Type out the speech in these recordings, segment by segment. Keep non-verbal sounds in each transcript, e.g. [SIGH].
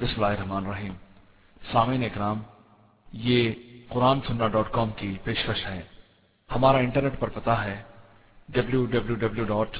بسم اللہ الرحمن الرحیم۔ سامعین اکرام، یہ قرآن سننا ڈاٹ کام کی پیشکش ہے۔ ہمارا انٹرنیٹ پر پتا ہے W W W dot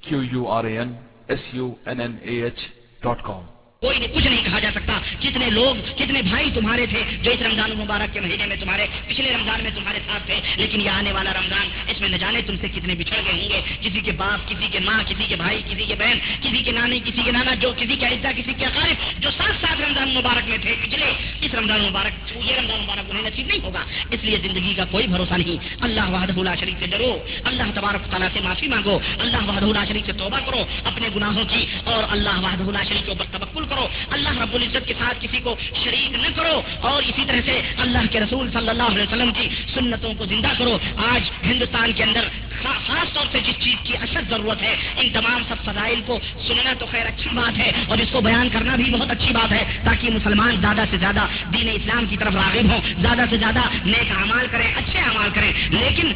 Q U R A N S U N N A H dot com کوئی نہیں کچھ نہیں کہا جا سکتا۔ کتنے لوگ، کتنے بھائی تمہارے تھے جو اس رمضان المبارک کے مہینے میں تمہارے، پچھلے رمضان میں تمہارے ساتھ تھے، لیکن یہ آنے والا رمضان، اس میں نہ جانے تم سے کتنے بچھڑ گئے ہوں گے۔ کسی کے باپ، کسی کے ماں، کسی کے بھائی، کسی کے بہن، کسی کے نانی، کسی کے نانا، جو کسی کے عزا کسی کے قارب جو ساتھ ساتھ رمضان مبارک میں تھے۔ پچھلے اس رمضان مبارک یہ رمضان مبارک انہیں نصیب نہیں ہوگا۔ اس لیے زندگی کا کوئی بھروسہ نہیں۔ اللہ وحدہ اللہ شریف سے ڈرو۔ اللہ تبارک تعالیٰ سے معافی مانگو۔ اللہ وحدہ اللہ شریف سے توبہ کرو۔ اپنے گناہوں کی اور اللہ وحدہ اللہ شریف کے اوپر تبکل کرو اللہ رب العزت کے ساتھ کسی کو شریک نہ کرو۔ اور اسی طرح سے اللہ کے رسول صلی اللہ علیہ وسلم کی سنتوں کو زندہ کرو۔ آج ہندوستان کے اندر خاص طور سے جس چیز کی اشد ضرورت ہے، ان تمام سب فضائل کو سننا تو خیر اچھی بات ہے اور اس کو بیان کرنا بھی بہت اچھی بات ہے تاکہ مسلمان زیادہ سے زیادہ دین اسلام کی طرف راغب ہوں، زیادہ سے زیادہ نیک اعمال کریں، اچھے اعمال کریں۔ لیکن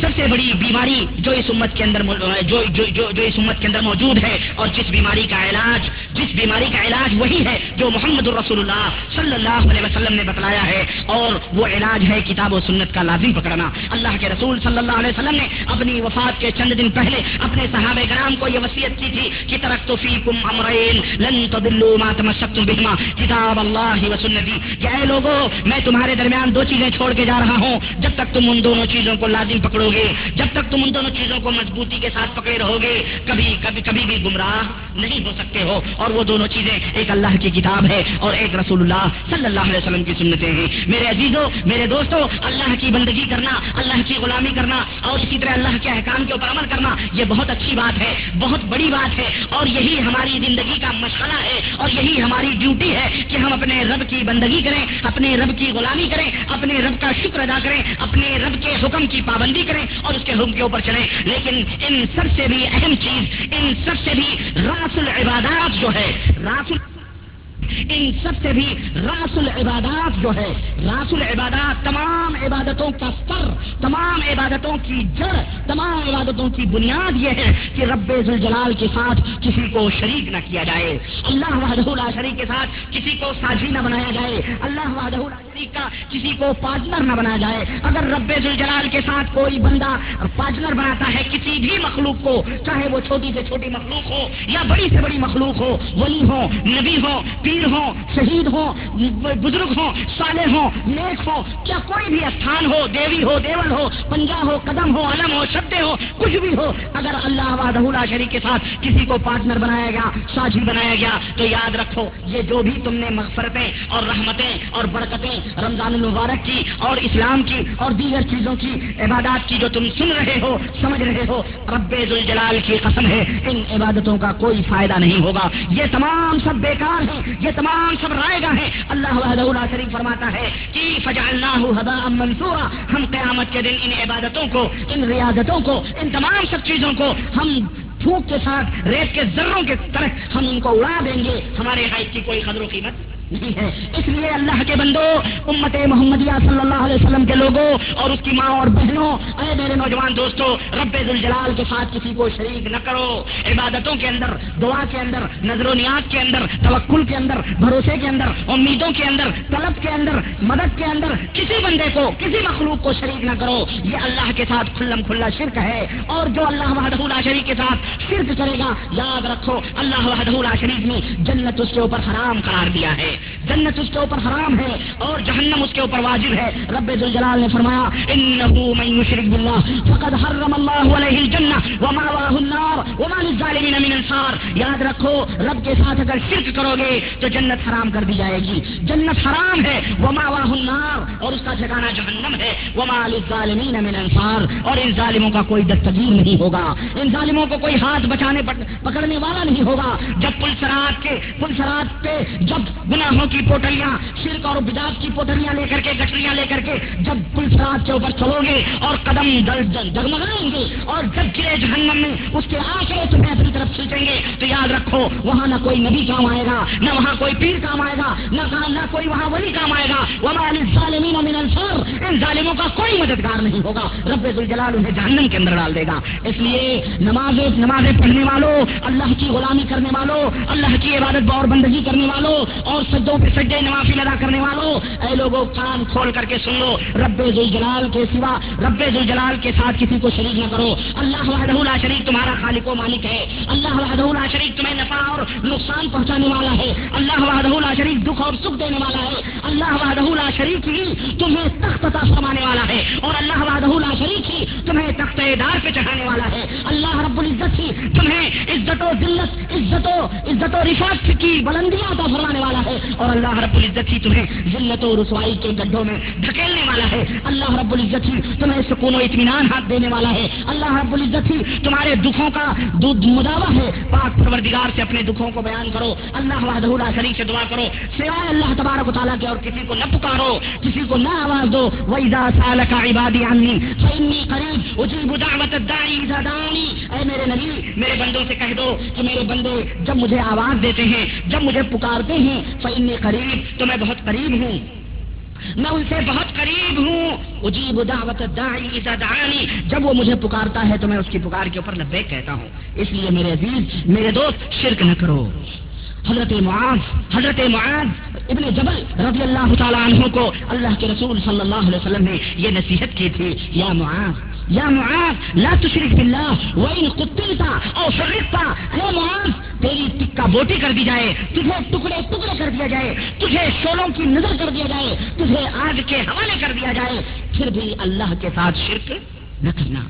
سب سے بڑی بیماری جو اس امت کے اندر جو جو, جو, جو اس امت کے اندر موجود ہے اور جس بیماری کا علاج جس بیماری کا علاج وہی ہے جو محمد الرسول اللہ صلی اللہ علیہ وسلم نے بتلایا ہے اور وہ علاج ہے کتاب و سنت کا لازم پکڑنا۔ اللہ کے رسول صلی اللہ علیہ وسلم نے اپنی وفات کے چند دن پہلے اپنے صحابہ کرام کو یہ وصیت کی تھی کہ ترک تو فیکم امرین لن تدلوا ما تمسکتم بہما کتاب اللہ و سنتی کہ اے لوگوں میں تمہارے درمیان دو چیزیں چھوڑ کے جا رہا ہوں۔ جب تک تم ان دونوں چیزوں کو لازم پکڑو گے جب تک تم ان دونوں چیزوں کو مضبوطی کے ساتھ پکڑے رہو گے کبھی کبھی کبھی بھی گمراہ نہیں ہو سکتے ہو۔ اور وہ دونوں چیزیں ایک اللہ کی کتاب ہے اور ایک رسول اللہ صلی اللہ علیہ وسلم کی سنتیں ہیں۔ میرے عزیزوں، میرے دوستوں، اللہ کی بندگی کرنا، اللہ کی غلامی کرنا اور اسی طرح اللہ کے احکام کے اوپر عمل کرنا، یہ بہت اچھی بات ہے، بہت بڑی بات ہے۔ اور یہی ہماری زندگی کا مشغلہ ہے اور یہی ہماری ڈیوٹی ہے کہ ہم اپنے رب کی بندگی کریں، اپنے رب کی غلامی کریں، اپنے رب کا شکر ادا کریں، اپنے رب کے حکم کی پابندی کریں۔ اور اس کے حکم کے اوپر چلیں۔ لیکن ان سب سے بھی اہم چیز، ان سب سے بھی راس العبادات جو ہے راس ان سب سے بھی راس العبادات جو ہے راس العبادات تمام عبادتوں کا سر، تمام عبادتوں کی جڑ، تمام عبادتوں کی بنیاد یہ ہے کہ رب الجلال کے ساتھ کسی کو شریک نہ کیا جائے۔ اللہ وحدہ لا شریک کے ساتھ کسی کو ساجی نہ بنایا جائے۔ اللہ وحدہ لا شریک کا کسی کو پارٹنر نہ بنایا جائے۔ اگر رب الجلال کے ساتھ کوئی بندہ پارٹنر بناتا ہے کسی بھی مخلوق کو، چاہے وہ چھوٹی سے چھوٹی مخلوق ہو یا بڑی سے بڑی مخلوق ہو، ولی ہو، نبی ہو، پیر ہو شہید ہو بزرگ ہو سالے ہو نیک ہو کیا کوئی بھی استھان ہو، دیوی ہو، دیول ہو، پنجا ہو، قدم ہو، علم ہو، شبدے ہو، کچھ بھی ہو، اگر اللہ وحدہ شریف کے ساتھ کسی کو پارٹنر بنایا گیا ساجی بنایا گیا، تو یاد رکھو، یہ جو بھی تم نے مغفرتیں اور رحمتیں اور برکتیں رمضان المبارک کی اور اسلام کی اور دیگر چیزوں کی، عبادات کی جو تم سن رہے ہو، سمجھ رہے ہو، رب الجلال کی قسم ہے، ان عبادتوں کا کوئی فائدہ نہیں ہوگا۔ یہ تمام سب بیکار ہیں، یہ تمام سب رائے گاہ ہیں اللہ وحدہ شریف فرماتا ہے کہ فجا منصورا ہم قیامت کے دن ان عبادتوں کو، ان ریاضتوں کو، ان تمام سب چیزوں کو ہم پھوک کے ساتھ، ریت کے ذروں کے طرح ہم ان کو اڑا دیں گے۔ ہمارے حائط کی کوئی قدر و قیمت نہیں ہے۔ اس لیے اللہ کے بندو، امت محمدیہ صلی اللہ علیہ وسلم کے لوگوں اور اس کی ماں اور بہنوں، اے میرے نوجوان دوستوں رب الجلال کے ساتھ کسی کو شریک نہ کرو۔ عبادتوں کے اندر، دعا کے اندر، نظر و نیاز کے اندر، توکل کے اندر، بھروسے کے اندر، امیدوں کے اندر، طلب کے اندر، مدد کے اندر کسی بندے کو، کسی مخلوق کو شریک نہ کرو۔ یہ اللہ کے ساتھ کھلم کھلا شرک ہے۔ اور جو اللہ وحدہ شریف کے ساتھ شرک کرے گا، یاد رکھو، اللہ وحدہ شریف نے جنت اس کے اوپر حرام قرار دیا ہے۔ جنت اس کے اوپر حرام ہے اور جہنم اس کے اوپر واجب ہے۔ رب الجلال نے فرمایا انه من يشرك بالله فقد حرم الله عليه الجنه وماواه النار وما للظالمين من انصار. یاد رکھو، رب کے ساتھ اگر شرک کرو گے تو جنت حرام کر دی جائے گی۔ جنت حرام ہے وماواه النار، اور اس کا ٹھکانہ جہنم ہے۔ وما للظالمين من انصار، اور ان ظالموں کا کوئی دستگیر نہیں ہوگا۔ ان ظالموں کو کوئی ہاتھ بچانے پکڑنے والا نہیں ہوگا۔ جب پل سرات کے پل سرات پہ جب گناہ گناہوں کی پوٹلیاں، شرک اور بداس کی پوٹلیاں لے کر کے گٹریاں لے کر کے جب پل سرات کے اوپر چلو گے اور قدم ڈگمگائیں گے اور جب گرے جہنم میں اس کے آنکھیں تمہیں اپنی طرف کھینچیں گے تو یاد رکھو، وہاں نہ کوئی نبی کام آئے گا، نہ وہاں کوئی پیر کام آئے گا، نہ نہ کوئی وہاں ولی کام آئے گا۔ وہاں ظالمین من انصار، ان ظالموں کا کوئی مددگار نہیں ہوگا۔ رب الجلال انہیں جہنم کے اندر ڈال دے گا۔ اس لیے نماز نمازیں پڑھنے والوں اللہ کی غلامی کرنے والوں اللہ کی عبادت اور بندگی کرنے والوں اور سجدوں پہ سجدے نوافی ادا کرنے والوں، اے لوگوں کان کھول کر کے سن لو، رب جلال کے سوا، رب جلال کے ساتھ کسی کو شریک نہ کرو۔ اللہ وحدہ لا شریک تمہارا خالق و مالک ہے۔ اللہ وحدہ لا شریک تمہیں نفع اور نقصان پہنچانے والا ہے۔ اللہ وحدہ لا شریک دکھ اور سکھ دینے والا ہے۔ اللہ وحدہ لا شریک ہی تمہیں تخت عطا فرمانے والا ہے۔ اور اللہ وحدہ لا شریک ہی تمہیں تخت دار پہ چڑھانے والا ہے۔ اللہ رب العزت ہی تمہیں عزت و ذلت، عزت و عزت و رفاق کی بلندیاں عطا فرمانے والا ہے۔ اور اللہ رب العزت ہی تمہیں ذلت و رسوائی کے گڈھوں میں دھکیلنے والا ہے۔ اللہ رب العزت ہی تمہیں سکون و اطمینان ہاتھ دینے والا ہے۔ اللہ رب العزت ہی تمہارے دکھوں کا مداوع ہے۔ پاک پروردگار سے اپنے دکھوں کو بیان کرو۔ اللہ وحدہ شریف سے دعا کرو۔ سوائے اللہ تبارک و تعالیٰ کے اور کسی کو نہ پکارو، کسی کو نہ آواز دو۔ وَإِذَا سَالَكَ عِبَادِ عَنِّي فَإِنِّي قَرِيب اُجِيبُ دَعْوَةَ الدَّاعِ إِذَا دَعَانِي اے میرے نبی، میرے بندوں سے کہہ دو کہ میرے بندے جب مجھے آواز دیتے ہیں، جب مجھے پکارتے ہیں فَإِنِّي قَرِيب تو میں بہت قریب ہوں۔ میں ان سے بہت قریب ہوں۔ اجیب دعوت دعانی، جب وہ مجھے پکارتا ہے تو میں اس کی پکار کے اوپر لبیک کہتا ہوں۔ اس لیے میرے عزیز، میرے دوست، شرک نہ کرو۔ حضرت معاذ حضرت معاذ ابن جبل رضی اللہ تعالیٰ عنہ کو اللہ کے رسول صلی اللہ علیہ وسلم نے یہ نصیحت کی تھی، یا معاذ یا معاذ، لا تشرک باللہ وان قُتِلْتَ او فرقتا اے معاذ، تیری ٹکا بوٹی کر دی جائے، تجھے ٹکڑے ٹکڑے کر دیا جائے، تجھے شولوں کی نظر کر دیا جائے، تجھے آگ کے حوالے کر دیا جائے، پھر بھی اللہ کے ساتھ شرک نہ کرنا۔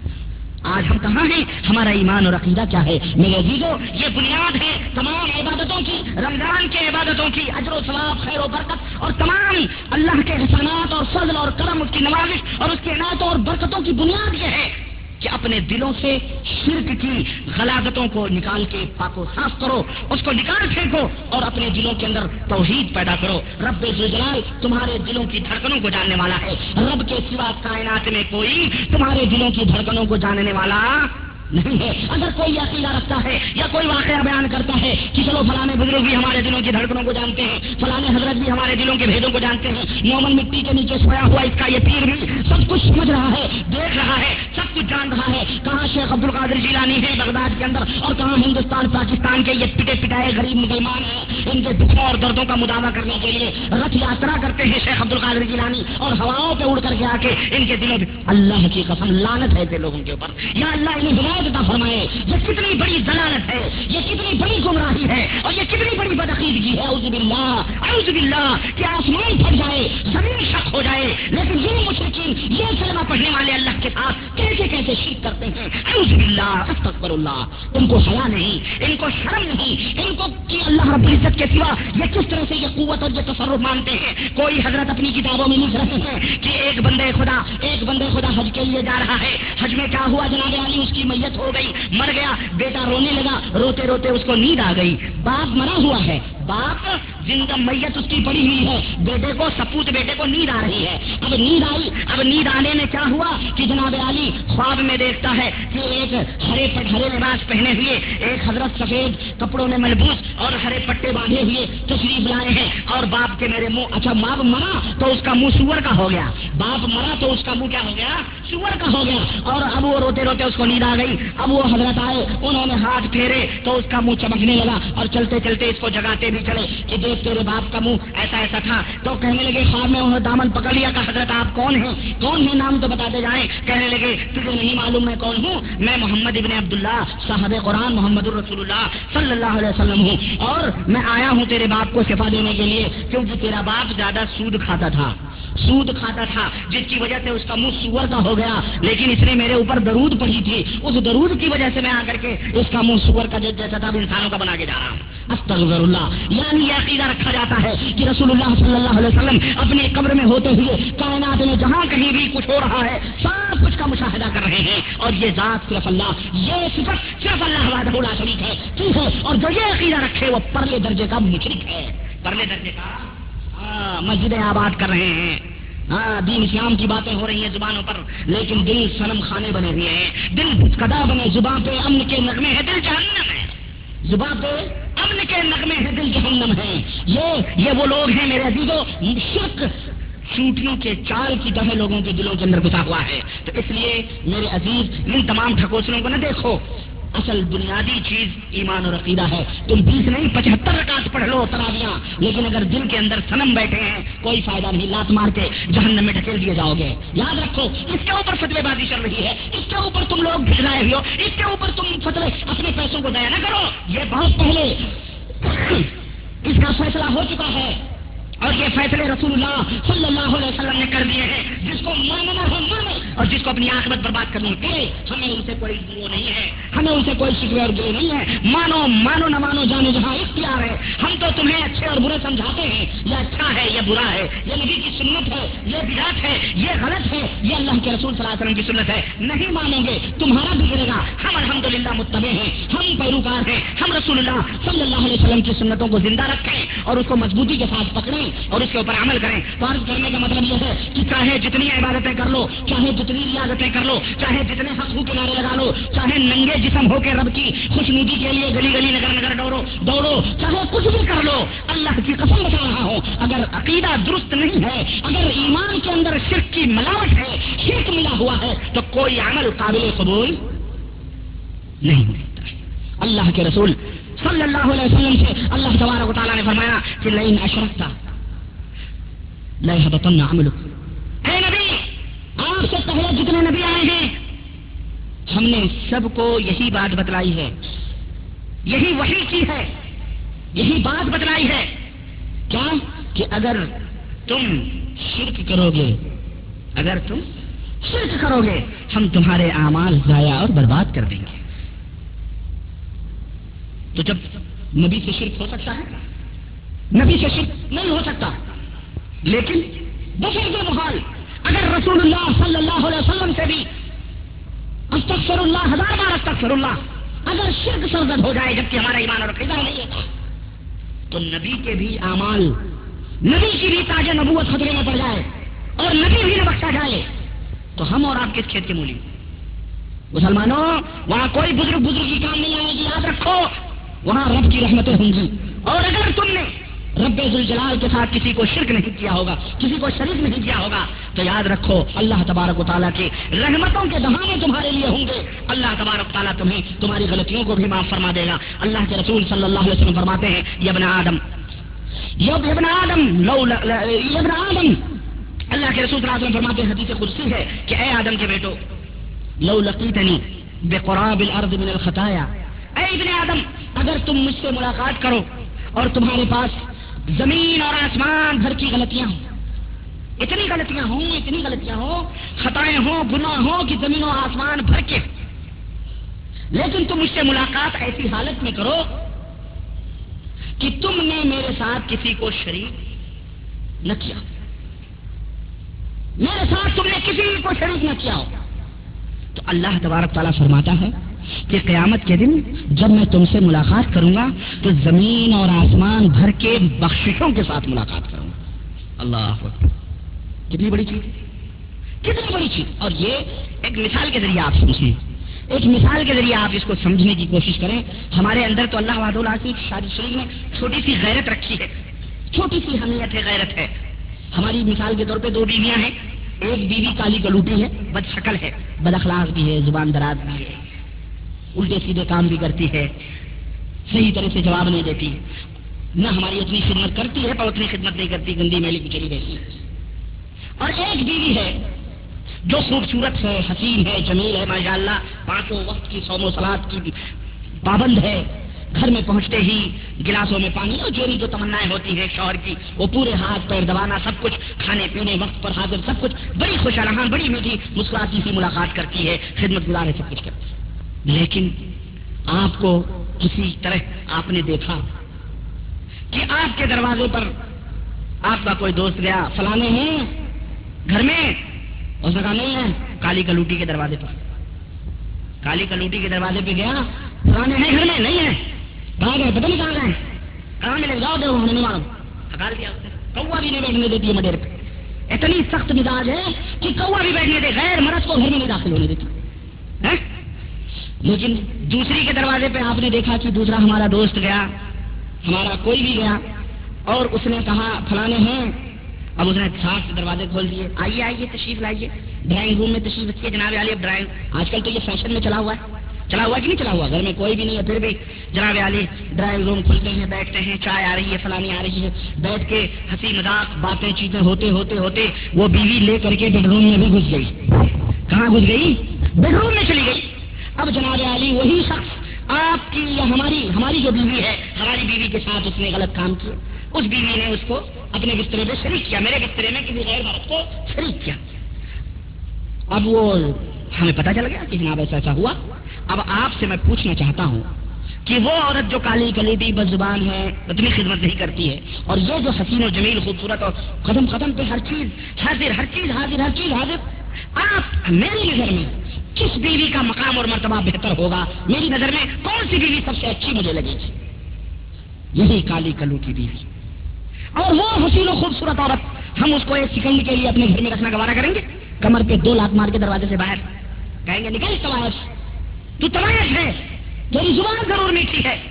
آج ہم کہاں ہیں؟ ہمارا ایمان اور عقیدہ کیا ہے؟ میرے عزیزو، یہ بنیاد ہے تمام عبادتوں کی، رمضان کے عبادتوں کی، اجر و ثواب، خیر و برکت اور تمام اللہ کے احسانات اور فضل اور کرم اس کی نوازش اور اس کے عنایتوں اور برکتوں کی بنیاد یہ ہے۔ کہ اپنے دلوں سے شرک کی غلاغتوں کو نکال کے پاکو صاف کرو، اس کو نکال پھینکو اور اپنے دلوں کے اندر توحید پیدا کرو۔ رب جلال تمہارے دلوں کی دھڑکنوں کو جاننے والا ہے۔ رب کے سوا کائنات میں کوئی تمہارے دلوں کی دھڑکنوں کو جاننے والا نہیں ہے اگر کوئی عقیدہ رکھتا ہے یا کوئی واقعہ بیان کرتا ہے کہ چلو فلانے بزرگ بھی ہمارے دلوں کی دھڑکنوں کو جانتے ہیں، فلانے حضرت بھی ہمارے دلوں کے بھیدوں کو جانتے ہیں، مومن مٹی کے نیچے سویا ہوا اس کا یہ پیر بھی سب کچھ سمجھ رہا ہے، دیکھ رہا ہے، سب کچھ جان رہا ہے۔ کہاں شیخ عبد القادر جیلانی ہے بغداد کے اندر اور کہاں ہندوستان، پاکستان کے یہ پٹے پٹائے غریب مسلمان ہیں ان کے دکھوں اور دردوں کا مداوع کرنے کے لیے رتھ یاترا کرتے ہیں شیخ عبد القادر جیلانی اور ہواؤں پہ اڑ کر کے آ کے ان کے دلوں اللہ کی قسم لانت ہے لوگوں کے اوپر۔ یا اللہ انہیں ہدایت کا فرمائے، یہ کتنی بڑی ضلالت ہے، یہ کتنی بڑی گمراہی ہے اور یہ کتنی بڑی بدعقیدگی ہے۔ اعوذ باللہ اعوذ باللہ کہ آسمان پھٹ جائے، زمین شک ہو جائے، لیکن یہ مشرقین یہ کلمہ پڑھنے والے اللہ کے ساتھ کیسے کیسے شرک کرتے ہیں؟ اعوذ باللہ استغفر اللہ ان کو حیا نہیں، ان کو شرم نہیں، ان کو کہ اللہ رب العزت کے سوا یہ کس طرح سے یہ قوت اور یہ تصرف مانتے ہیں؟ کوئی حضرت اپنی کتابوں میں لکھ رہے ہیں کہ ایک بندے خدا، ایک بندے خدا حج کے لیے جا رہا ہے۔ حج میں کیا ہوا جناب علی؟ اس کی میت ہو گئی، مر گیا، بیٹا رونے لگا، روتے روتے اس کو نیند آ گئی، باپ مرا ہوا ہے۔ باپ زندہ میت اس کی پڑی ہوئی ہے، بیٹے کو سپوت بیٹے کو نیند آ رہی ہے۔ اب نیند آئی، اب نیند آنے میں کیا ہوا؟ کہ جناب علی خواب میں دیکھتا ہے کہ ایک ہرے ہرے لباس پہنے ہوئے، ایک حضرت سفید کپڑوں میں ملبوس اور ہرے پٹے باندھے ہوئے تشریف لائے ہیں۔ اور باپ کے میرے منہ اچھا باپ مرا تو اس کا منہ سور کا ہو گیا۔ باپ مرا تو اس کا منہ کیا ہو گیا؟ سور کا ہو گیا۔ اور اب وہ روتے روتے اس کو نیند آ گئی۔ اب وہ حضرت آئے، انہوں نے ہاتھ پھیرے تو اس کا منہ چمکنے لگا اور چلتے چلتے اس کو جگاتے بھی چلے کہ دیکھ تیرے باپ کا منہ ایسا ایسا تھا، تو کہنے لگے، خواب میں انہوں نے دامن پکڑ لیا کہ حضرت، آپ کون ہیں؟ کون ہیں؟ نام تو بتاتے جائیں۔ کہنے لگے، تجھے نہیں معلوم میں کون ہوں؟ میں محمد ابن عبداللہ، صاحب قرآن محمد الرسول اللہ صلی اللہ علیہ وسلم ہوں۔ اور میں آیا ہوں تیرے باپ کو شفا دینے کے لیے، کیونکہ تیرا باپ زیادہ سود کھاتا تھا۔ سود کھاتا تھا، جس کی وجہ سے اس کا منہ سور کا ہو گیا، لیکن اس نے میرے اوپر درود پڑھی تھی۔ اس درود کی وجہ سے میں آ کر کے اس کا منہ سور کا جیسا تھا انسانوں کا بنا کے جا رہا ہوں۔ استغفر اللہ۔ یعنی یہ عقیدہ رکھا جاتا ہے کہ رسول اللہ صلی اللہ علیہ وسلم اپنے قبر میں ہوتے ہوئے کائنات میں جہاں کہیں بھی کچھ ہو رہا ہے، سب کچھ کا مشاہدہ کر رہے ہیں۔ اور یہ ذات صرف اللہ، یہ صفت صرف اللہ وحدہ لا شریک ہے۔ ٹھیک ہے، اور جو یہ عقیدہ رکھے وہ پرلے درجے کا مشرک ہے۔ پرلے درجے کا؟ ہاں مسجدیں آباد کر رہے ہیں۔ ہاں دین اسلام کی باتیں ہو رہی ہیں زبانوں پر، لیکن دل سنم خانے بنے ہوئے ہیں۔ دل کدا بنے، زبان پہ امن کے نغمے ہیں، دل جہنم ہے۔ زبان پہ امن کے نغمے ہیں دل جہنم ہے یہ یہ وہ لوگ ہیں میرے عزیزوں شرک چوٹیوں کے چال کی طرح لوگوں کے دلوں کے اندر گھسا ہوا ہے۔ تو اس لیے میرے عزیز، ان تمام ٹھکوسلوں کو نہ دیکھو۔ اصل بنیادی چیز ایمان اور عقیدہ ہے۔ تم بیس نہیں، پچہتر رکعت پڑھ لو تراویاں۔ لیکن اگر دل کے اندر سنم بیٹھے ہیں، کوئی فائدہ نہیں، لات مار کے جہنم میں ڈھکیل دیے جاؤ گے۔ یاد رکھو، اس کے اوپر فتوے بازی چل رہی ہے۔ اس کے اوپر تم لوگ بھجلائے ہوئے ہو۔ اس کے اوپر تم فتوے اپنے پیسوں کو ضائع نہ کرو۔ یہ بہت پہلے اس کا فیصلہ ہو چکا ہے۔ اور یہ فیصلے رسول اللہ صلی اللہ علیہ وسلم نے کر دیے ہیں۔ جس کو ماننا ہے مانے اور جس کو اپنی آخرت برباد کرنی ہے ہمیں ان سے کوئی وہ نہیں ہے۔ ہمیں ان سے کوئی شکوے اور گرے نہیں ہے۔ مانو مانو نہ مانو جانے جہاں اختیار ہے۔ ہم تو تمہیں اچھے اور برے سمجھاتے ہیں۔ یہ اچھا ہے، یہ برا ہے۔ یہ نبی کی سنت ہے، یہ بدات ہے، یہ غلط ہے۔ یہ اللہ کے رسول صلی اللہ علیہ وسلم کی سنت ہے۔ نہیں مانو گے، تمہارا بگڑے گا۔ ہم الحمد للہ متبع ہیں۔ ہم پیروکار ہیں۔ ہم رسول اللہ صلی اللہ علیہ وسلم کی سنتوں کو زندہ رکھیں اور اس کو مضبوطی کے ساتھ پکڑیں اور اس کے اوپر عمل کریں۔ فرض کرنے کا مطلب یہ ہے کہ چاہے جتنی عبادتیں کر لو، چاہے جتنی ریاضتیں کر لو، چاہے جتنے حق کے نعرے لگا لو، چاہے ننگے جسم ہو کے رب کی خوش ندی کے لیے گلی گلی، نگر نگر دوڑو دوڑو، چاہے کچھ بھی کر لو، اللہ کی قسم بتا رہا ہوں۔ اگر عقیدہ درست نہیں ہے، اگر ایمان کے اندر شرک کی ملاوٹ ہے، شرک ملا ہوا ہے، تو کوئی عمل قابل قبول نہیں ہو سکتا ہے اللہ کے رسول صلی اللہ علیہ وسلم سے اللہ تبارک و تعالیٰ نے فرمایا کہ لین اشرکتا لن اے نبی آپ سے پہلے جتنے نبی آئے ہیں، ہم نے سب کو یہی بات بتلائی ہے۔ یہی وہی کی ہے۔ یہی بات بتلائی ہے۔ کیا؟ کہ اگر تم شرک کرو گے، اگر تم شرک کرو گے، ہم تمہارے اعمال ضائع اور برباد کر دیں گے۔ تو جب نبی سے شرک ہو سکتا ہے، نبی سے شرک نہیں ہو سکتا۔ لیکن بفر محال اگر رسول اللہ صلی اللہ علیہ وسلم سے بھی استغفر اللہ، ہزار بار استغفر اللہ، اگر شرک سرزد ہو جائے جبکہ ہمارا ایمان اور قیدا نہیں ہوتا تو نبی کے بھی اعمال، نبی کی بھی تاج نبوت خطرے میں پڑ جائے اور نبی بھی نہ بخشا جائے، تو ہم اور آپ کس کھیت کے مولی۔ مسلمانوں، وہاں کوئی بزرگ بزرگ کی کام نہیں آئے گی، یاد رکھو، وہاں رب کی رحمتیں ہوں گی۔ اور اگر تم نے رب الجلال کے ساتھ کسی کو شرک نہیں کیا ہوگا، کسی کو شریک نہیں کیا ہوگا، تو یاد رکھو، اللہ تبارک و تعالیٰ کی رحمتوں کے دہانے تمہارے لیے ہوں گے۔ اللہ تبارک تعالیٰ تمہیں تمہاری غلطیوں کو بھی معاف فرما دے گا۔ اللہ کے رسول صلی اللہ علیہ وسلم فرماتے ہیں یبن آدم یبن آدم، لو یبن آدم. اللہ کے رسول صلی اللہ علیہ وسلم فرماتے ہیں، حدیث خرسی ہے کہ اے آدم کے بیٹو، لو لقیتنی بے قرآب الارض من الخطایا۔ اے ابن آدم، اگر تم مجھ سے ملاقات کرو اور تمہارے پاس زمین اور آسمان بھر کی غلطیاں ہوں اتنی غلطیاں ہوں، اتنی غلطیاں ہوں، خطائیں ہوں، گناہ ہوں کہ زمین و آسمان بھر کے۔ لیکن تم مجھ سے ملاقات ایسی حالت میں کرو کہ تم نے میرے ساتھ کسی کو شریک نہ کیا۔ میرے ساتھ تم نے کسی کو شریک نہ کیا ہو۔ تو اللہ تبارک تعالیٰ فرماتا ہے کہ قیامت کے دن جب میں تم سے ملاقات کروں گا تو زمین اور آسمان بھر کے بخششوں کے ساتھ ملاقات کروں گا۔ اللہ کتنی بڑی چیز۔ کتنی بڑی چیز۔ اور یہ ایک مثال کے ذریعے آپ سمجھیں۔ ایک مثال کے ذریعے آپ اس کو سمجھنے کی کوشش کریں۔ ہمارے اندر تو اللہ واد اللہ کی شادی شریف میں چھوٹی سی غیرت رکھی ہے۔ چھوٹی سی حمیت ہے، غیرت ہے۔ ہماری مثال کے طور پہ دو بیویاں ہیں۔ ایک بیوی کالی کلوٹی ہے، بد شکل ہے، بد اخلاق بھی ہے، زبان دراز بھی ہے۔ الٹے سیدھے کام بھی کرتی ہے، صحیح طرح سے جواب نہیں دیتی، نہ ہماری اتنی خدمت کرتی ہے پر اتنی خدمت نہیں کرتی، گندی میلی بچری رہتی اور ایک بیوی ہے، جو خوبصورت ہے، حسین ہے، جمیل ہے ماشاء اللہ پانچوں وقت کی سوم و سلاد کی پابند ہے۔ گھر میں پہنچتے ہی گلاسوں میں پانی اور جو بھی جو تمنائیں ہوتی ہیں، شوہر کی، وہ پورے ہاتھ پیر دبانا، سب کچھ، کھانے پینے وقت پر حاضر، سب کچھ، بڑی خوش بڑی میٹھی، مسکراتی سی ملاقات کرتی ہے، خدمت گزار ہے، سب کچھ کرتی ہے۔ لیکن آپ کو کسی طرح آپ نے دیکھا کہ آپ کے دروازے پر آپ کا کوئی دوست گیا، فلانے ہیں، گھر میں اس نے کہا، نہیں ہے، کالی کلوٹی کے دروازے پر۔ کالی کلوٹی کے دروازے پہ گیا، فلانے ہیں، گھر میں، نہیں ہے۔ کہاں گئے، پتہ نہیں کہاں گئے۔ کہاں ملے؟ جاؤ دے ہمیں نہیں معلوم۔ ہکال دیا کوا بھی نہیں بیٹھنے دیتی ہے مڈیر پہ۔ اتنی سخت مزاج ہے کہ کوا بھی بیٹھنے دے، غیر مرد کو گھر میں نہیں داخل ہونے دیتی۔ لیکن دوسری کے دروازے پہ آپ نے دیکھا کہ دوسرا ہمارا دوست گیا، ہمارا کوئی بھی گیا، اور اس نے کہا فلانے ہیں. اب اس نے ساتھ سے دروازے کھول دیے۔ آئیے آئیے، تشریف لائیے۔ ڈرائنگ روم میں تشریف رکھیے جناب علی۔ اب ڈرائنگ آج کل تو یہ فیشن میں چلا ہوا ہے۔ چلا ہوا کہ نہیں چلا ہوا؟ گھر میں کوئی بھی نہیں ہے، پھر بھی جناب علی ڈرائنگ روم کھلتے ہیں، بیٹھتے ہیں، چائے آ رہی ہے، فلانی آ رہی ہے۔ بیٹھ کے ہنسی مذاق، باتیں، چیزیں ہوتے ہوتے ہوتے، وہ بیوی لے کر کے بیڈ روم میں بھی گھس گئی۔ کہاں گھس گئی؟ بیڈ روم میں چلی گئی۔ اب جناب علی، وہی شخص آپ کی یا ہماری ہماری جو بیوی ہے، ہماری بیوی کے ساتھ اس نے غلط کام کیا۔ اس بیوی نے اس کو اپنے بسترے میں شریک کیا، میرے بسترے میں کسی غیر مرد کو شریک کیا۔ اب وہ ہمیں پتا چل گیا کہ جناب ایسا ایسا ہوا۔ اب آپ سے میں پوچھنا چاہتا ہوں کہ وہ عورت جو کالی کلیدی بد زبان ہے، اتنی خدمت نہیں کرتی ہے، اور یہ جو حسین و جمیل، خوبصورت اور قدم قدم پہ ہر چیز، حاضر، ہر چیز، حاضر، ہر چیز، حاضر آپ میری نظر میں کس بیوی کا مقام اور مرتبہ بہتر ہوگا؟ میری نظر میں کون سی بیوی سب سے اچھی مجھے لگے؟ گی یہی کالی کلو کی بیوی۔ اور وہ حسین و خوبصورت عورت، ہم اس کو ایک سیکنڈ کے لیے اپنے گھر میں رکھنا گوارا کریں گے؟ کمر پہ دو لاکھ مار کے دروازے سے باہر۔ کہیں گے، نکل تماش تو تماش ہے۔ تیری زبان ضرور میٹھی ہے۔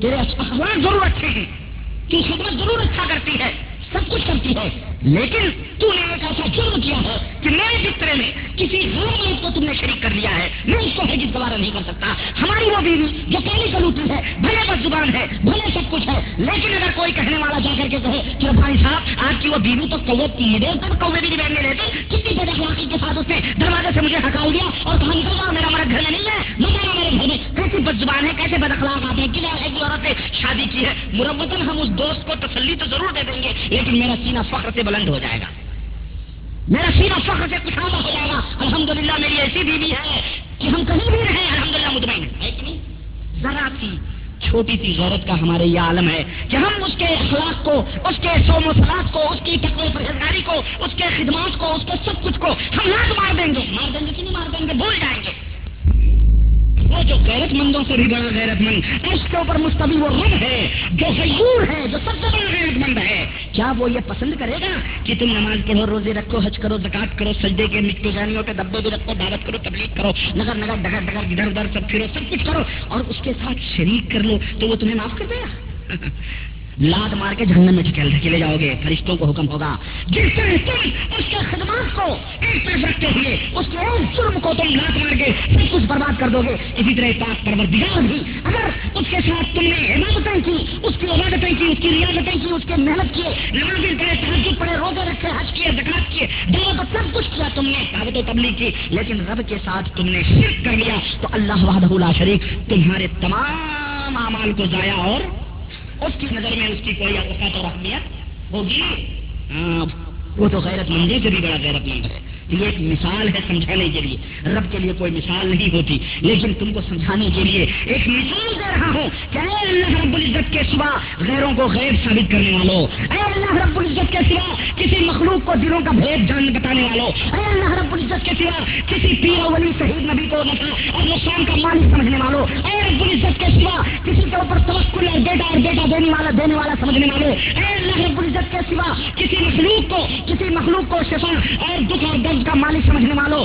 تیرے اخلاق ضرور اچھے ہیں۔ تو خدمت ضرور اچھا کرتی ہے۔ سب کچھ کرتی ہے۔ لیکن تو نے ایک ایسا جرم کیا ہے کہ میرے بسترے میں کسی غیر مرد کو تم نے شریک کر لیا ہے۔ میں اس کو ہرگز گوارا نہیں کر سکتا۔ ہماری وہ بیوی جو کالی کلوٹی ہے، بھلے بد زبان ہے، بھلے سب کچھ ہے، لیکن اگر کوئی کہنے والا جا کر کے کہے کہ بھائی صاحب، آپ کی وہ بیوی تو کوے تین دیر تک کوے بھی نہیں بیٹھنے دیتی کتنی بد اخلاقی کے ساتھ اس نے دروازے سے مجھے ہٹا دیا اور کہا نکل جاؤ میرا مرد گھر میں نہیں ہے مگر میرے گھر میں، کیسی بد زبان ہے، کیسے بد اخلاق آپ نے کیا شادی کی ہے مرمتن ہم اس دوست کو تسلی تو ضرور دے دیں گے، لیکن میرا سینہ فخر سے بلند ہو جائے گا۔ میرا سینہ فخر سے کچھ ہو جائے گا۔ الحمدللہ میری ایسی بیوی ہے کہ ہم کہیں بھی رہیں، الحمدللہ مطمئن ہے کہ نہیں ذرا سی چھوٹی سی غیرت کا ہمارے یہ عالم ہے کہ ہم اس کے اخلاق کو، اس کے سوم و سلاد کو، اس کی تقوی پرہیزگاری کو، اس کے خدمات کو، اس کے سب کچھ کو ہم لات مار دیں گے۔ مار دیں گے کہ نہیں مار دیں گے؟ بھول جائیں گے۔ وہ جو غیرت مندوں سے بھی بڑا غیرت مند، اس کے اوپر مستوی وہ رب ہے، جو غیور ہے، جو سب سے بڑا غیرت مند ہے۔ کیا وہ یہ پسند کرے گا کہ تم نماز پڑھو، روزے رکھو، حج کرو، زکات کرو، سجدے کے مٹی جانیوں کے ڈبے بھی رکھو، دعوت کرو، تبلیغ کرو، نگر نگر، ڈگر ڈگر ادھر ادھر سب پھرو، سب کچھ کرو اور اس کے ساتھ شریک کر لو، تو وہ تمہیں معاف کر دے گا؟ [LAUGHS] لاد مار کے جھنڈ میں ٹھکیل ڈھکیلے جاؤ گے، فرشتوں کو حکم ہوگا۔ جس طرح تم اس کے خدمات کو ایک طرف رکھتے ہوئے اس کے جرم کو تم لات مار کے سب کچھ برباد کر دو گے، اسی طرح پاک پروردگار بھی اگر اس کے ساتھ تم نے عبادتیں کی، اس کی عبادتیں کی، اس کی ریاضتیں کی، اس کی محنت کیے، نمازیں پڑھے تحجد پڑھے، روزے رکھے، حج کیے زکات کیے، دعوت سب کچھ کیا، تم نے دعوت و تبلیغ کی، لیکن رب کے ساتھ تم نے شرک کر لیا، تو اللہ وحدہ لا شریک تمہارے تمام اعمال کو ضائع اور اس کی نظر میں اس کی کوئی اوقات اور اہمیت ہوگی؟ ہاں۔ وہ تو غیرت مندی سے بھی بڑا غیرت مند ہے۔ یہ ایک مثال ہے سمجھانے کے لیے۔ رب کے لیے کوئی مثال نہیں ہوتی، لیکن تم کو سمجھانے کے لیے ایک مثال دے رہا ہوں کہ اے اللہ رب العزت کے سوا غیروں کو غیر ثابت کرنے والوں اے اللہ رب العزت کے سوا کسی مخلوق کو دلوں کا بھید جان بتانے والوں اے اللہ رب العزت کے سوا کسی پیر ولی شہید نبی کو نفع اور نقصان کا مالک سمجھنے والوں اے رب العزت کے سوا کسی کے اوپر توکل اور بیٹا اور بیٹا دینے والا دینے والا سمجھنے والے اے اللہ رب العزت کے سوا کسی مخلوق کو کسی مخلوق کو شفا اور دکھ اور درد کا مالک سمجھنے والوں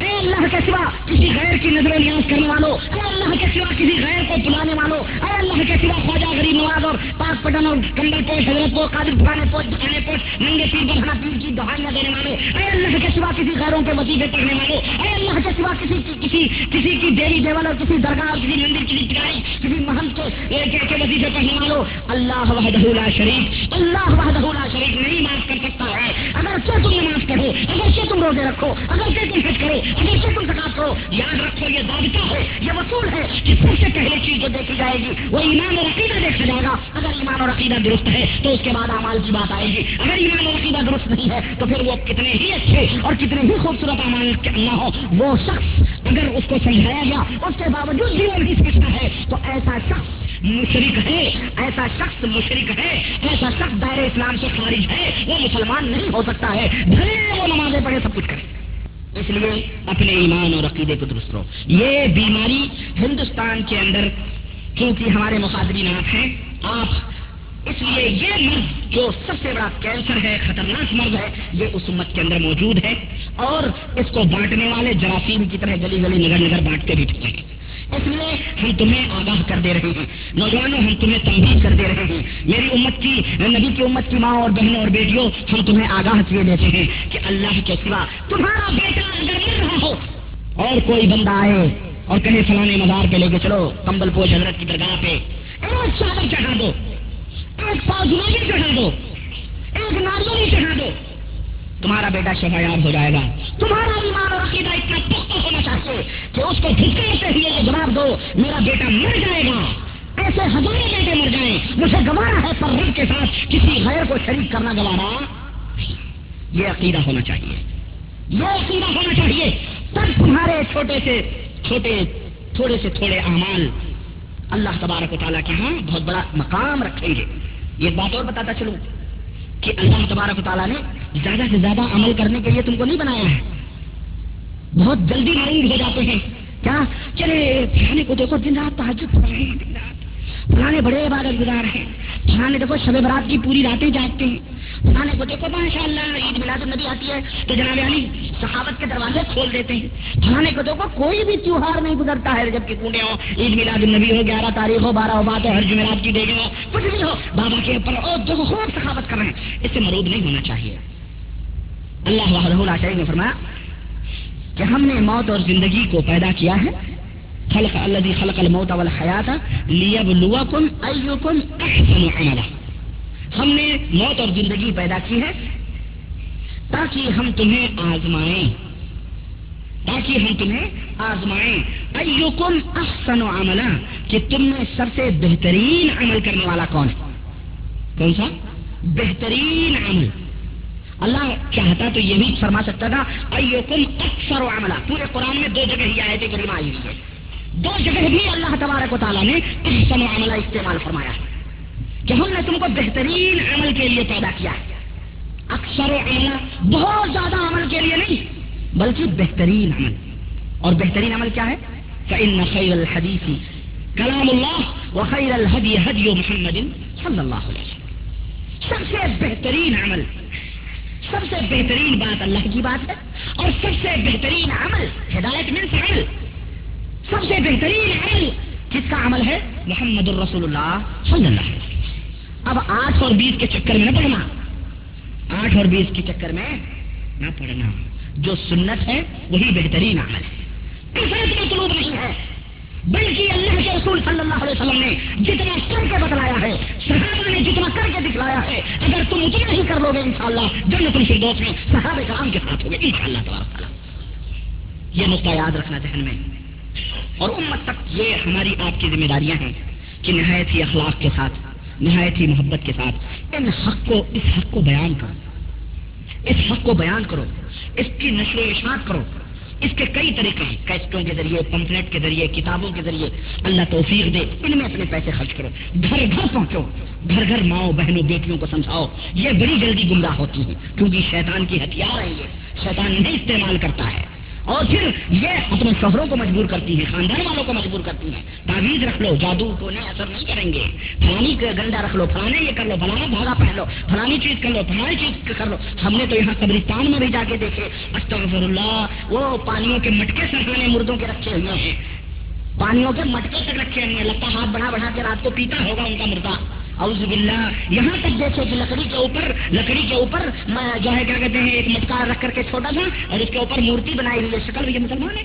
اے اللہ کے سوا کسی غیر کی نظر و نیاز کرنے والوں اے اللہ کے سوا کسی غیر کو بلانے والوں اے اللہ کے سوا خواجہ غریب نواز اور پاک پٹن اور کمبل پوش حضرت کو قادر پھانے پوش دکھانے پوش ننگے پیر بڑھنا پیر کی دہائیاں دینے والے اے اللہ کے سوا کسی غیروں کے وظیفے پڑھنے والوں اے اللہ کے سوا کسی کسی کسی کی دیوی دیول اور کسی درگاہ اور کسی مندر کسی ٹکائی کسی محل کے کے, کے وظیفے پڑھنے والوں اللہ وحدہ لا شریف اللہ وحدہ لا شریف نہیں معاف کر سکتا ہے۔ اگر کیا تم نماز پڑھو اگر کیا تم روزے رکھو اگر کیا تم حج کرو اگر سے تم زکات کرو، یاد رکھو یہ ضابطہ ہے، یہ وصول ہے کہ سب سے پہلے چیز جو دیکھی جائے گی، وہ ایمان اور عقیدہ دیکھا جائے گا۔ اگر ایمان اور عقیدہ درست ہے، تو اس کے بعد اعمال کی بات آئے گی۔ اگر ایمان اور عقیدہ درست نہیں ہے، تو پھر وہ کتنے ہی اچھے اور کتنے ہی خوبصورت اعمال نہ ہو وہ شخص اگر اس کو سمجھایا گیا، اس کے باوجود بھی وہ نہیں سمجھتا ہے، تو ایسا شخص مشرق ہے، ایسا شخص مشرق ہے، ایسا شخص دائر اسلام سے خارج ہے، وہ مسلمان نہیں ہو سکتا ہے۔ بھلے وہ نمازیں پڑھے، سب کچھ کرے۔ اس لیے اپنے ایمان اور عقیدے کو درست رہو یہ بیماری ہندوستان کے اندر کیونکہ ہمارے مخاطرین آپ ہیں، آپ اس لیے یہ مرض جو سب سے بڑا کینسر ہے، خطرناک مرض ہے، یہ اس امت کے اندر موجود ہے اور اس کو بانٹنے والے جراثیم کی طرح گلی گلی نگر نگر بانٹتے بھی پھرتے ہیں۔ اس لیے ہم تمہیں آگاہ کر دے رہے ہیں۔ نوجوانوں، ہم تمہیں تنبیہ کر دے رہے ہیں۔ میری امت کی، نبی کی امت کی ماں اور بہنوں اور بیٹیوں، ہم تمہیں آگاہ کیے دیتے ہیں کہ اللہ کے سوا تمہارا بیٹا اگر مر رہا ہو، اور کوئی بندہ آئے اور کہیں فلانے مزار پہ لے کے چلو، کمبل پوش حضرت کی درگاہ پہ۔ ایک چادر چڑھا دو۔ ایک پاؤ جنوبی چڑھا دو۔ ایک ناریل چڑھا دو۔ تمہارا بیٹا شفایاب ہو جائے گا۔ تمہارا ایمان اور عقیدہ اتنا کہ اس کو پھٹکارتے یہ جواب دو، میرا بیٹا مر جائے گا۔ ایسے ہزاروں بیٹے مر جائیں۔ مجھے گوارا ہے پر رب کے ساتھ کسی غیر کو شریک کرنا گوارا۔ یہ عقیدہ ہونا چاہیے۔ یہ عقیدہ ہونا چاہیے۔ تب تمہارے چھوٹے سے چھوٹے، تھوڑے سے تھوڑے اعمال اللہ تبارک و تعالیٰ کے ہاں بہت بڑا مقام رکھیں گے۔ یہ بات اور بتاتا چلوں کہ اللہ تبارک و تعالیٰ نے زیادہ سے زیادہ عمل کرنے کے لیے تم کو نہیں بنایا ہے۔ بہت جلدی مریض ہو جاتے ہیں۔ کیا؟ چلے فلانے کو دیکھو، دن رات تحجد پڑھ رہے ہیں، دن رات۔ فلانے بڑے عبادت گزار ہیں۔ فلانے دیکھو، شب برات کی پوری راتیں جاگتے ہیں۔ فلانے کو دیکھو ماشاء اللہ عید میلاد النبی آتی ہے تو جناب علی صحابت کے دروازے کھول دیتے ہیں۔ فلانے کو دیکھو، کوئی بھی تیوہار نہیں گزرتا ہے۔ جبکہ کنڈے ہو عید میلاد النبی ہو گیارہ تاریخ ہو، بارہ ہو بات ہو ہر جمعرات کی دیکھ ہو کچھ بھی ہو، بابا کے اوپر اور جو خوب سخاوت کر رہے ہیں، اس سے مروب نہیں ہونا چاہیے۔ اللہ وحدہ شریف نے فرمایا کہ ہم نے موت اور زندگی کو پیدا کیا ہے۔ خلق الذي خلق الموت والحیات لیبلوکم ایکم احسن عملا۔ ہم نے موت اور زندگی پیدا کی ہے تاکہ ہم تمہیں آزمائیں۔ تاکہ ہم تمہیں آزمائیں۔ ایکم احسن عملا۔ کہ تم میں سب سے بہترین عمل کرنے والا کون ہے؟ کون سا؟ بہترین عمل۔ اللہ چاہتا تو یہ بھی فرما سکتا تھا، ایوکم اکثر و عملہ پورے قرآن میں دو جگہ ہی آئے تھے کریمہ آئی ہوئی ہے دو جگہ بھی اللہ تبارک و تعالیٰ نے احسن عملہ استعمال فرمایا ہے۔ کہ ہم نے تم کو بہترین عمل کے لیے پیدا کیا ہے۔ اکثر و عملہ بہت زیادہ عمل کے لیے نہیں، بلکہ بہترین عمل۔ اور بہترین عمل کیا ہے؟ فَإِنَّ خَيْرَ الْحَدِيثِ کلام اللہ وخیر الحدی حدی محمد صلی اللہ علیہ وسلم۔ سب سے بہترین عمل سب سے بہترین بات اللہ کی بات ہے اور سب سے بہترین عمل ہدایت میں سے عمل۔ سب سے بہترین عمل کس کا عمل ہے؟ محمد الرسول اللہ صلی اللہ علیہ وسلم۔ اب آٹھ اور بیس کے چکر میں نہ پڑھنا۔ آٹھ اور بیس کے چکر میں نہ پڑھنا۔ جو سنت ہے، وہی بہترین عمل ہے۔ کثرت مطلوب نہیں ہے۔ بلکہ اللہ کے رسول صلی اللہ علیہ وسلم نے جتنا کر کے بتلایا ہے، صحابہ نے جتنا کر کے دکھلایا ہے، اگر تم اتنا ہی کر لو گے انشاءاللہ جنت الفردوس میں صحابہ کرام کے ساتھ ہوگے، انشاءاللہ تبارک تعالیٰ۔ یہ نقطہ یاد رکھنا ذہن میں۔ اور امت تک یہ ہماری آپ کی ذمہ داریاں ہیں کہ نہایت ہی اخلاق کے ساتھ، نہایت ہی محبت کے ساتھ ان حق کو، اس حق کو بیان کرو۔ اس حق کو بیان کرو۔ اس کی نشر و اشاعت کرو۔ اس کے کئی طریقے ہیں۔ کیسٹوں کے ذریعے پمپلیٹ کے ذریعے، کتابوں کے ذریعے۔ اللہ توفیق دے۔ ان میں اپنے پیسے خرچ کرو۔ گھر گھر پہنچو۔ گھر گھر ماؤں، بہنوں، بیٹیوں کو سمجھاؤ۔ یہ بڑی جلدی گمراہ ہوتی ہے کیونکہ شیطان کی ہتھیار ہے یہ۔ شیطان نہیں استعمال کرتا ہے۔ اور پھر یہ اپنے شوہروں کو مجبور کرتی ہیں خاندان والوں کو مجبور کرتی ہیں تعویذ رکھ لو، جادو کو نہیں اثر نہیں کریں گے۔ فلانی گنڈا رکھ لو، فلانے یہ کر لو، فلانا دھاگا پہن لو، فلانی چیز کر لو، فلانی چیز کر لو۔ ہم نے تو یہاں قبرستان میں بھی جا کے دیکھے۔ استغفر اللہ وہ پانیوں کے مٹکے سرحانے مردوں کے رکھے ہوئے ہیں۔ پانیوں کے مٹکے تک رکھے ہوئے ہیں۔ لگتا ہاتھ بڑھا بڑھا کے رات کو پیتا ہوگا ان کا مردہ۔ اعوذ باللہ، یہاں تک دیکھے کہ لکڑی کے اوپر، لکڑی کے اوپر جو ہے کیا کہتے ہیں، ایک مٹکا رکھ کر کے چھوٹا تھا اور اس کے اوپر مورتی بنائی ہوئی ہے، شکل یہ مسلمان ہے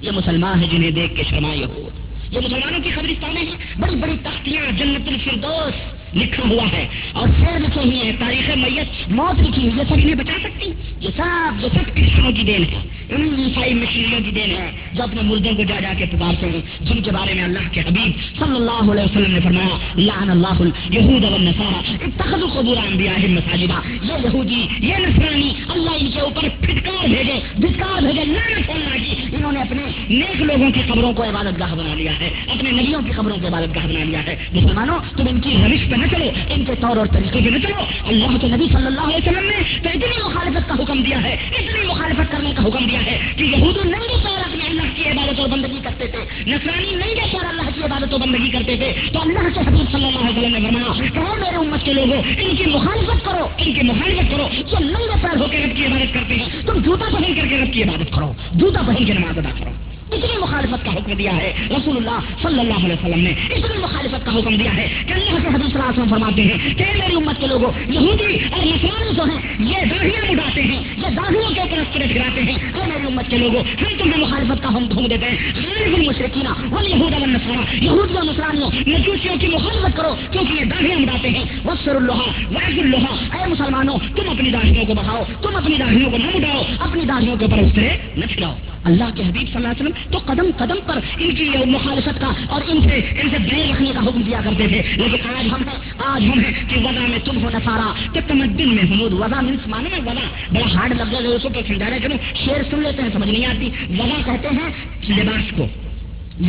یہ مسلمان ہے جنہیں دیکھ کے شرمائے یہ ہو۔ یہ مسلمانوں کی قبرستانیں ہیں، بڑی بڑی تختیاں جنت الفردوس لکھا ہوا ہے اور شیر لکھے ہوئے ہیں، تاریخ میت موت لکھی ہوئی یہ سب انہیں بچا سکتی یہ سب یہ سب کرسچنوں کی دین ہے۔ ان عیسائی مشینوں کی دین ہے جو اپنے مردوں کو جا جا کے پکارتے ہیں۔ جن کے بارے میں اللہ کے حبیب صلی اللہ علیہ وسلم نے فرمایا، لعن اللہ یہود اتخذوا قبور انبیاء مساجدہ۔ یہ یہودی، یہ نصرانی، اللہ ان کے اوپر پھٹکار بھیجے دھتکار بھیجے، لعنت اللہ کی انہوں نے اپنے نیک لوگوں کی قبروں کو عبادت گاہ بنا لیا ہے۔ اپنے نبیوں کی قبروں کو عبادت گاہ بنا لیا ہے۔ مسلمانوں، تم ان کی روش پہ نہ چلو، ان کے طور اور طریقے پہ نہ چلو۔ اللہ کے نبی صلی اللہ علیہ وسلم نے تو اتنی مخالفت کا حکم حکم دیا ہے اتنی مخالفت کرنے کا حکم دیا ہے کہ یہودی ننگے پیر اپنے اللہ کی عبادت اور بندگی کرتے تھے۔ نسرانی ننگے پیر اللہ کی عبادت و بندگی کرتے تھے۔ تو اللہ کے حبیب صلی اللہ علیہ وسلم نے فرمایا، کہو میرے امت کے لوگوں، ان کی مخالفت کرو، ان کی مخالفت کرو۔ جو ننگے پیر ہو کے رب کی عبادت کرتے ہیں، تم جوتا پہن کر کے رب کی عبادت کرو جوتا پہن کے نماز ادا کرو۔ اتنی مخالفت کا حکم دیا ہے۔ رسول اللہ صلی اللہ علیہ وسلم نے اتنی مخالفت کا حکم دیا ہے۔ کہ اللہ کے حدیث صلی اللہ علیہ وسلم فرماتے ہیں کہ میری امت کے لوگوں یہودی اور مسلمان جو ہیں، یہ داغیاں اٹھاتے ہیں، یہ داغیوں کے اوپر اسکرے پھراتے ہیں۔ اور میری امت کے لوگوں ہم تمہیں مخالفت کا ہم دھوم دیتے ہیں۔ خارج المشرکین والیہود والنصارى یہود و نصرانیوں، مجوسیوں کی مخالفت کرو، کیونکہ یہ داڑیاں اڑاتے ہیں۔ وفسر اللہ وعز اللہ اے مسلمانوں، تم اپنی داڑھیوں کو بڑھاؤ، تم اپنی داڑھیوں کو نہ اڑاؤ اپنی داڑھیوں کے اوپر اسکرے نہ پھراؤ اللہ کے حبیب صلی اللہ علیہ وسلم تو قدم قدم پر ان کی مخالفت کا اور ان سے ان سے دیر رکھنے کا حکم دیا کرتے تھے۔ لیکن آج ہم ہیں آج ہم ہیں کہ وضع میں تم ہو نسارا تو تمدن میں حمود وضع منس مانے میں وضع بڑا ہارڈ لگ جائے اس کو سمجھانا چلو شیر سن لیتے ہیں، سمجھ نہیں آتی۔ وضع کہتے ہیں لباس کو۔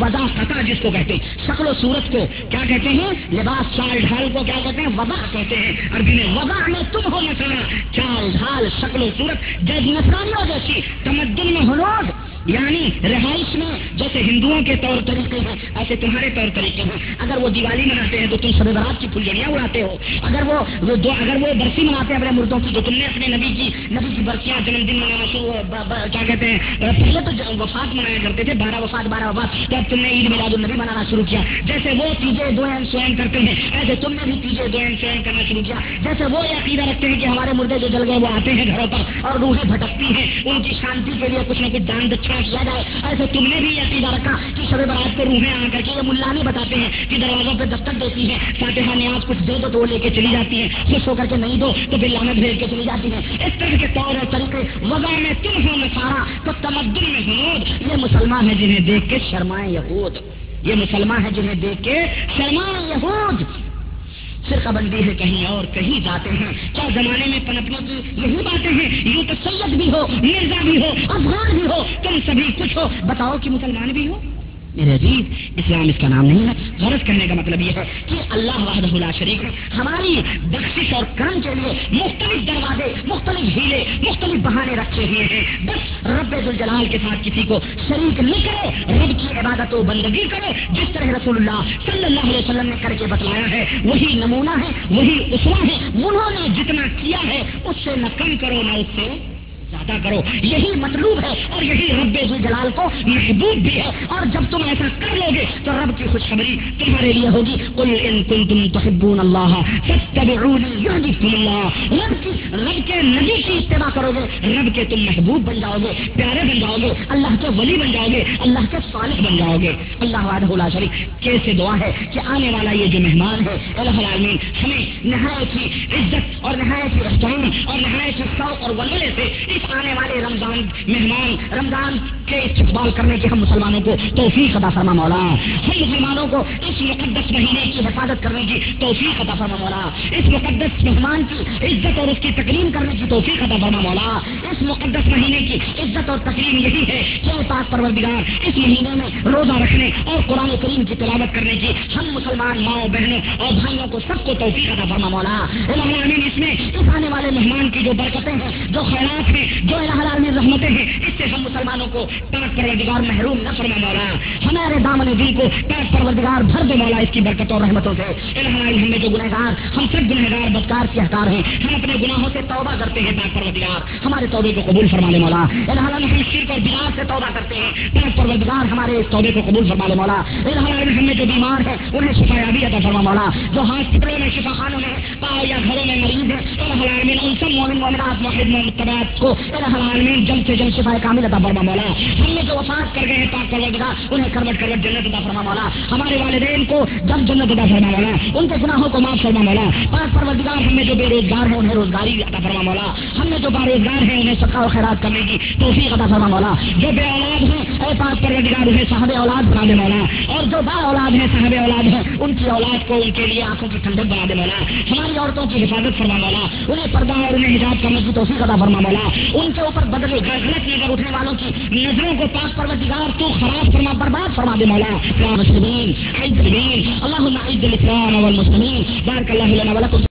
وضع قطع جس کو کہتے ہیں، شکل و صورت کو۔ کیا کہتے ہیں؟ لباس چال ڈھال کو کیا کہتے ہیں؟ وضع کہتے ہیں۔ عربی میں وضع میں تم ہو نسارا چال ڈھال، شکل و صورت۔ جیسے نسرانیوں جیسی تمدن میں حنود یعنی رہائش میں جیسے ہندوؤں کے طور طریقے ہیں، ایسے تمہارے طور طریقے ہیں۔ اگر وہ دیوالی مناتے ہیں تو تم شب برات کی پھلیاں اڑاتے ہو۔ اگر وہ دو اگر وہ برسی مناتے ہیں اپنے مردوں کی تو تم نے اپنے نبی کی نبی کی برسیاں جنم دن منانا شروع کیا کہتے ہیں؟ پہلے تو وفات منایا کرتے تھے، بارہ وفات بارہ وفات تو اب تم نے عید میلاد النبی منانا شروع کیا۔ جیسے وہ تیجے دو این سوئم کرتے ہیں، ایسے تم نے بھی تیجے دو این سوئم کرنا شروع کیا۔ جیسے وہ یہ عقیدہ رکھتے ہیں کہ ہمارے مردے جو جل گئے وہ آتے ہیں گھروں پر اور روحیں بھٹکتی ہیں، ان کی شانتی کے لیے کچھ نہ کچھ دان دچھنا کیا جائے۔ ایسے تم نے بھی یہ عقیدہ رکھا کہ شب برات کو روحیں آ کر کے یہ ملا نہیں بتاتے ہیں کہ دروازوں پہ دستک دیتی ہیں۔ فاتحہ نیاز کچھ دے دو تو وہ لے کے چلی جاتی ہیں۔ خوش ہو کر کے نہیں دو تو پھر لانت بھیج کے چلی جاتی ہیں۔ اس طرح کے طور اور طریقے وضع میں تم ہو نسارا تو تمدن میں حنود یہ مسلمان ہیں جنہیں دیکھ کے شرمائیں یہود۔ یہ مسلمان ہیں جنہیں دیکھ کے شرمائیں یہود۔ فرقہ بندی ہے، کہیں اور کہیں جاتے ہیں۔ کیا زمانے میں پنپنے کی یہی باتیں ہیں۔ یوں تو سید بھی ہو، مرزا بھی ہو، افغان بھی ہو، تم سبھی کچھ ہو۔ بتاؤ کہ مسلمان بھی ہو؟ میرے عزیز، اسلام اس کا نام نہیں ہے۔ غرض کرنے کا مطلب یہ ہے کہ اللہ وحدہ لا شریک ہماری بخشش اور کرم کے لیے مختلف دروازے، مختلف ہیلے، مختلف بہانے رکھے ہوئے ہیں۔ بس رب الجلال کے ساتھ کسی کو شریک نہ کرو رب کی عبادت و بندگی کرو جس طرح رسول اللہ صلی اللہ علیہ وسلم نے کر کے بتلایا ہے، وہی نمونہ ہے، وہی اسوا ہے۔ انہوں نے جتنا کیا ہے، اس سے نہ کم کرو نہ اس سے زیادہ کرو۔ یہی مطلوب ہے اور یہی رب ذو جلال کو محبوب بھی ہے۔ اور جب تم ایسا کر لو گے تو رب کی خوشخبری تمہارے لیے ہوگی۔ قل ان کنتم تحبون اللہ فاتبعونی یہدیکم اللہ۔ رب کی رب کے نبی کی اتباع کرو گے۔ رب کے تم محبوب بن جاؤ گے، پیارے بن جاؤ گے، اللہ کے ولی بن جاؤ گے، اللہ کے صالح بن جاؤ گے۔ اللہ وحدہ لا شریک۔ کیسے دعا ہے کہ آنے والا یہ جو مہمان ہے الہ العالمین، ہمیں نہایت ہی عزت اور نہایت ہی احترام اور نہایت ہی شوق اور ولولے سے اس آنے والے رمضان مہمان، رمضان کے استقبال کرنے کی ہم مسلمانوں کو توفیق عطا فرما مولا۔ ہم مسلمانوں کو اس مقدس مہینے کی حفاظت کرنے کی توفیق عطا فرما مولا۔ اس مقدس مہمان کی عزت اور اس کی تکریم کرنے کی توفیق عطا فرما مولا۔ اس مقدس مہینے کی عزت اور تکریم یہی ہے کہ پاک پروردگار، اس مہینے میں روزہ رکھنے اور قرآن کریم کی تلاوت کرنے کی ہم مسلمان ماؤں بہنوں اور بھائیوں کو سب کو توفیق عطا فرما مولا۔ اس میں اس آنے والے مہمان کی جو برکتیں ہیں، جو خیرات ہیں جو الہ العالمین رحمتیں ہیں، اس سے ہم مسلمانوں کو پاک پروردگار محروم نہ فرما مولا ہمارے دامن دل کو پاک پروردگار بھر دے مولا اس کی برکتوں اور رحمتوں سے۔ الہ ہم میں جو گنہگار، ہم سب گنہگار، بدکار سی ہکار ہیں۔ ہم اپنے گناہوں سے توبہ کرتے ہیں پاک پروردگار۔ ہمارے توبے کو قبول فرما لے مولا الہ ہم شرک اور بدعات سے توبہ کرتے ہیں پاک پروردگار ہمارے اس توبے کو قبول فرما لے مولا الہ ہم میں جو بیمار ہیں، انہیں شفا یابی عطا فرما مولا جو ہاسپٹلوں میں شفا خانوں میں پاؤ یا گھروں میں مریض ہیں الہ ان سب مومن، مومنات، موحد محتبات کو الہ العالمین جلد سے جلد شفا کامل عطا فرما مولا۔ ہم نے جو وفات کر گئے ہیں، پاک پروردگار انہیں کروٹ کروٹ جنت عطا فرما مولا۔ ہمارے والدین کو جب جنت عطا فرما مولا۔ ان کے گناہوں کو معاف فرما مولا۔ پاک پروردگار، ہم میں جو بے روزگار ہیں، انہیں روزگاری عطا فرما مولا۔ ہم نے جو با روزگار ہیں، انہیں صدقہ و خیرات کرنے کی توفیق عطا فرما مولا۔ جو بے اولاد ہیں، اے پاک پروردگار، انہیں صاحب اولاد بنا دے مولا۔ اور جو با اولاد ہیں، صاحب اولاد ہیں، ان کی اولاد کو ان کے لیے آنکھوں کی ٹھنڈک بنا دے مولا۔ ہماری عورتوں کی حفاظت فرما مولا۔ انہیں پردہ اور انہیں حجاب کرنے کی توفیق عطا فرما مولا۔ ان کے اوپر بدلے غلط نظر اٹھنے والوں کی نظروں کو پاک پروردگار، تو خراب فرما، برباد فرما دے مولا. یا مسلمین عز اللہ اللهم الاسلام لنا